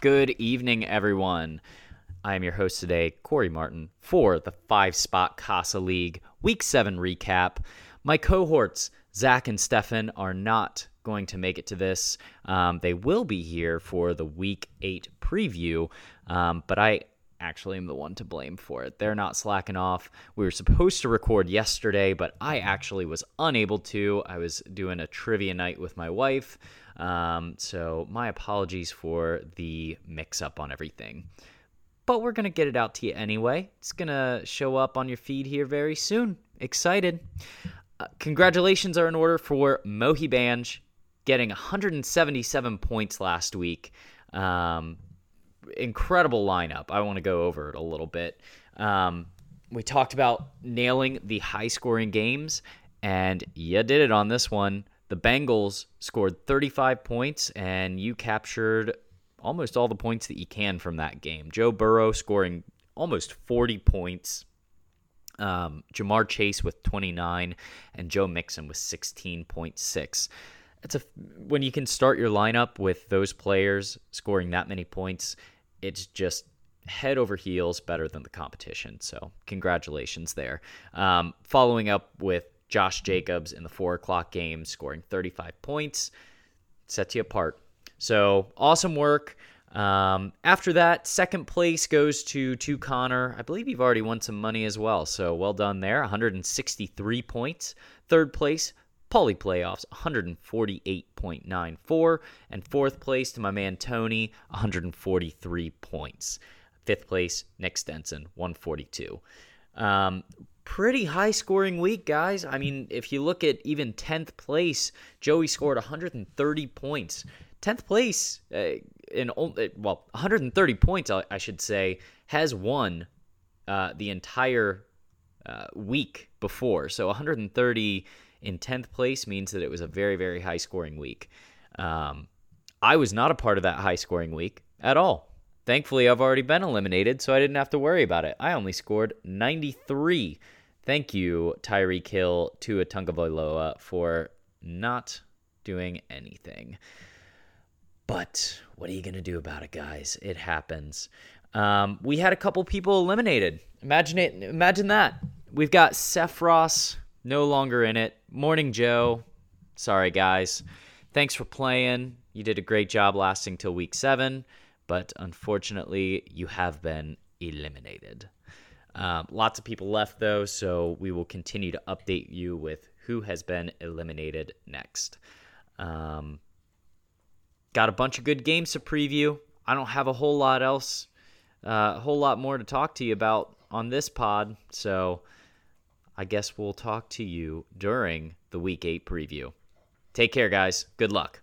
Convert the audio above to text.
Good evening, everyone. I am your host today, Corey Martin, for the five spot Casa League Week 7 recap. My cohorts, Zach and Stefan, are not going to make it to this. Um, they will be here for the Week 8 preview, um, but I actually am the one to blame for it. They're not slacking off. We were supposed to record yesterday, but I actually was unable to. I was doing a trivia night with my wife. Um, so my apologies for the mix up on everything. But we're going to get it out to you anyway. It's going to show up on your feed here very soon. Excited. Uh, congratulations are in order for Mohi Banj getting 177 points last week. Um, incredible lineup. I want to go over it a little bit. Um, we talked about nailing the high scoring games, and you did it on this one. The Bengals scored 35 points, and you captured almost all the points that you can from that game. Joe Burrow scoring almost 40 points. Um, Ja'Marr Chase with 29, and Joe Mixon with 16.6. It's a when you can start your lineup with those players scoring that many points, it's just head over heels better than the competition. So congratulations there. Um, following up with Josh Jacobs in the four o'clock game, scoring 35 points, sets you apart. So awesome work. Um, after that, second place goes to to Connor. I believe you've already won some money as well. So well done there. 163 points. Third place, Poly Playoffs, 148.94. And fourth place to my man Tony, 143 points. Fifth place, Nick Stenson, 142. Um, pretty high scoring week, guys. I mean, if you look at even 10th place, Joey scored 130 points. 10th place, uh, in well, 130 points, I should say, has won uh, the entire uh, week before. So 130 in 10th place means that it was a very, very high scoring week. Um, I was not a part of that high scoring week at all. Thankfully, I've already been eliminated, so I didn't have to worry about it. I only scored 93. Thank you, Tyreek Hill, Tua Tagovailoa, for not doing anything. But what are you going to do about it, guys? It happens. Um, we had a couple people eliminated. Imagine it. Imagine that. We've got Sephiroth no longer in it. Morning, Joe. Sorry, guys. Thanks for playing. You did a great job lasting till week seven, but unfortunately, you have been eliminated. Um, lots of people left, though, so we will continue to update you with who has been eliminated next. Um, got a bunch of good games to preview. I don't have a whole lot else, uh, a whole lot more to talk to you about on this pod, so I guess we'll talk to you during the week eight preview. Take care, guys. Good luck.